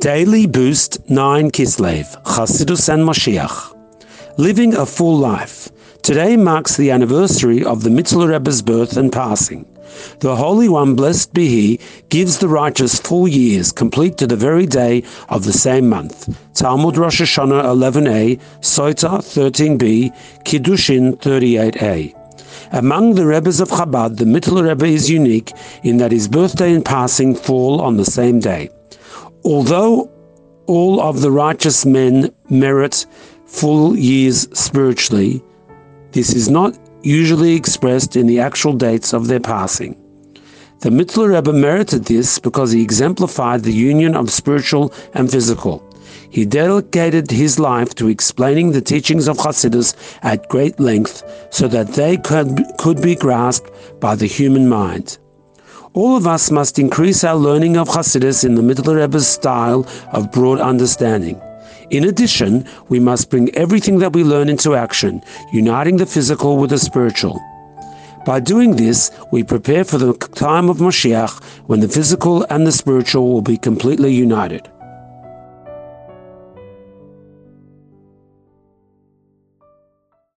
Daily Boost 9 Kislev, Chassidus and Moshiach. Living a full life. Today marks the anniversary of the Mittler Rebbe's birth and passing. The Holy One, blessed be He, gives the righteous full years, complete to the very day of the same month. Talmud Rosh Hashanah 11a, Sota 13b, Kiddushin 38a. Among the Rebbes of Chabad, the Mittler Rebbe is unique in that his birthday and passing fall on the same day. Although all of the righteous men merit full years spiritually, this is not usually expressed in the actual dates of their passing. The Mittler Rebbe merited this because he exemplified the union of spiritual and physical. He dedicated his life to explaining the teachings of Chassidus at great length so that they could, could be grasped by the human mind. All of us must increase our learning of Chassidus in the Middle Rebbe's style of broad understanding. In addition, we must bring everything that we learn into action, uniting the physical with the spiritual. By doing this, we prepare for the time of Moshiach when the physical and the spiritual will be completely united.